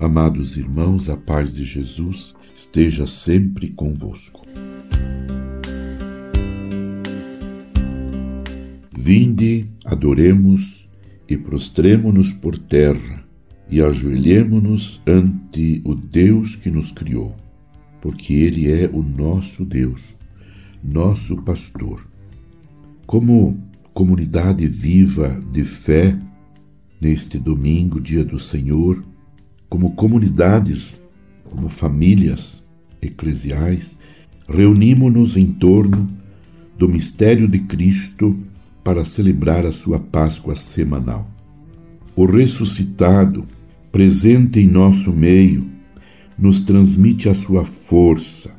Amados irmãos, a paz de Jesus esteja sempre convosco. Vinde, adoremos e prostremo-nos por terra e ajoelhemo-nos ante o Deus que nos criou, porque Ele é o nosso Deus, nosso pastor. Como comunidade viva de fé, neste domingo, dia do Senhor, como comunidades, como famílias eclesiais, reunimos-nos em torno do mistério de Cristo para celebrar a sua Páscoa semanal. O ressuscitado, presente em nosso meio, nos transmite a sua força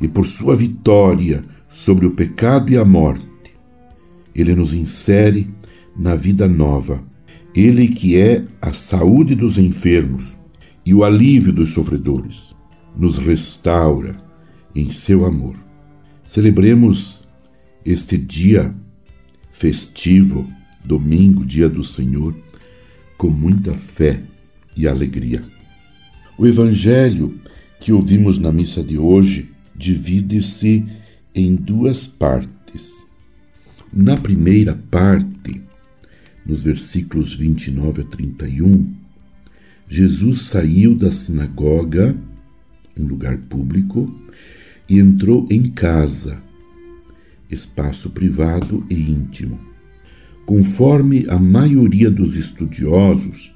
e, por sua vitória sobre o pecado e a morte, ele nos insere na vida nova. Ele que é a saúde dos enfermos, e o alívio dos sofredores, nos restaura em seu amor. Celebremos este dia festivo, domingo, dia do Senhor, com muita fé e alegria. O evangelho que ouvimos na missa de hoje divide-se em duas partes. Na primeira parte, nos versículos 29 a 31, Jesus saiu da sinagoga, um lugar público, e entrou em casa, espaço privado e íntimo. Conforme a maioria dos estudiosos,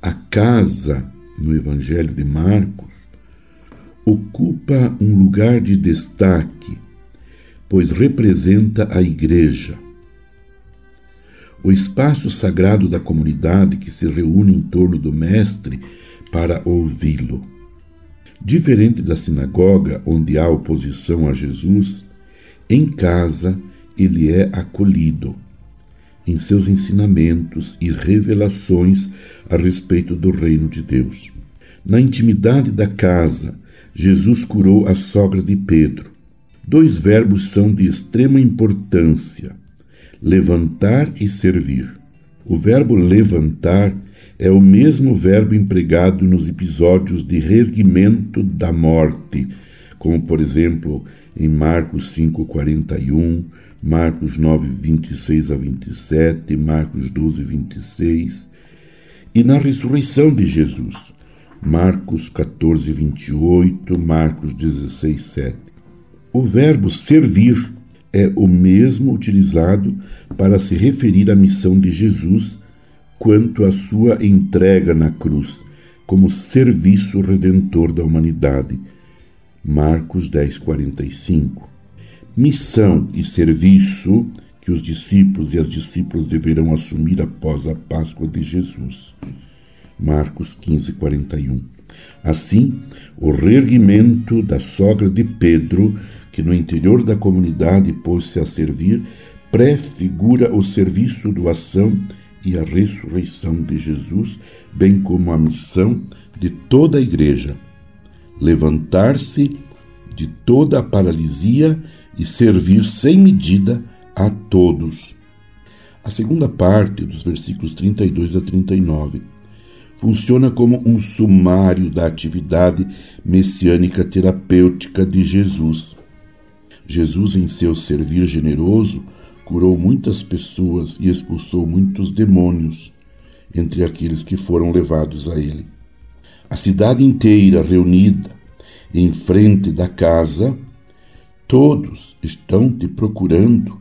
a casa no Evangelho de Marcos ocupa um lugar de destaque, pois representa a igreja o espaço sagrado da comunidade que se reúne em torno do Mestre para ouvi-lo. Diferente da sinagoga, onde há oposição a Jesus, em casa ele é acolhido em seus ensinamentos e revelações a respeito do reino de Deus. Na intimidade da casa, Jesus curou a sogra de Pedro. Dois verbos são de extrema importância levantar e servir. O verbo levantar é o mesmo verbo empregado nos episódios de reerguimento da morte, como por exemplo em Marcos 5:41, Marcos 9:26 a 27, Marcos 12:26, e na ressurreição de Jesus, Marcos 14:28, Marcos 16:7. O verbo servir é o mesmo utilizado para se referir à missão de Jesus quanto à sua entrega na cruz, como serviço redentor da humanidade. Marcos 10:45. Missão e serviço que os discípulos e as discípulas deverão assumir após a Páscoa de Jesus. Marcos 15:41. Assim, o reerguimento da sogra de Pedro que no interior da comunidade pôs-se a servir, prefigura o serviço, doação e a ressurreição de Jesus, bem como a missão de toda a Igreja: levantar-se de toda a paralisia e servir sem medida a todos. A segunda parte, dos versículos 32 a 39, funciona como um sumário da atividade messiânica terapêutica de Jesus. Jesus, em seu servir generoso, curou muitas pessoas e expulsou muitos demônios entre aqueles que foram levados a ele. A cidade inteira reunida em frente da casa, todos estão te procurando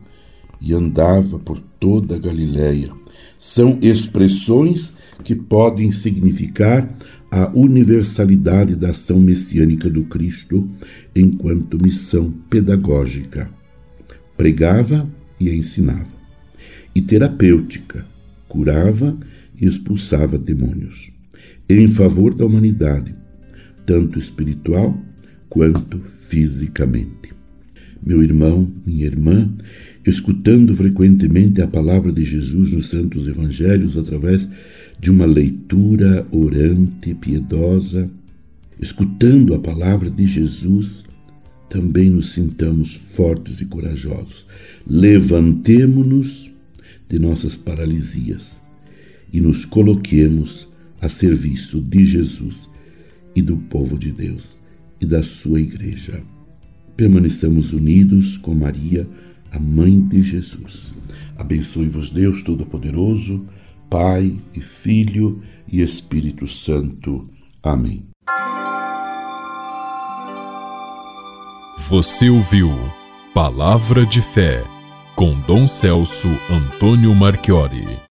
e andava por toda a Galiléia. São expressões que podem significar a universalidade da ação messiânica do Cristo enquanto missão pedagógica. Pregava e ensinava. E terapêutica, curava e expulsava demônios. Em favor da humanidade, tanto espiritual quanto fisicamente. Meu irmão, minha irmã, escutando frequentemente a palavra de Jesus nos santos evangelhos através de uma leitura orante, piedosa, escutando a palavra de Jesus, também nos sintamos fortes e corajosos. Levantemo-nos de nossas paralisias e nos coloquemos a serviço de Jesus e do povo de Deus e da sua igreja. Permaneçamos unidos com Maria, a mãe de Jesus. Abençoe-vos Deus Todo-Poderoso, Pai e Filho e Espírito Santo. Amém. Você ouviu Palavra de Fé com Dom Celso Antônio Marchiori.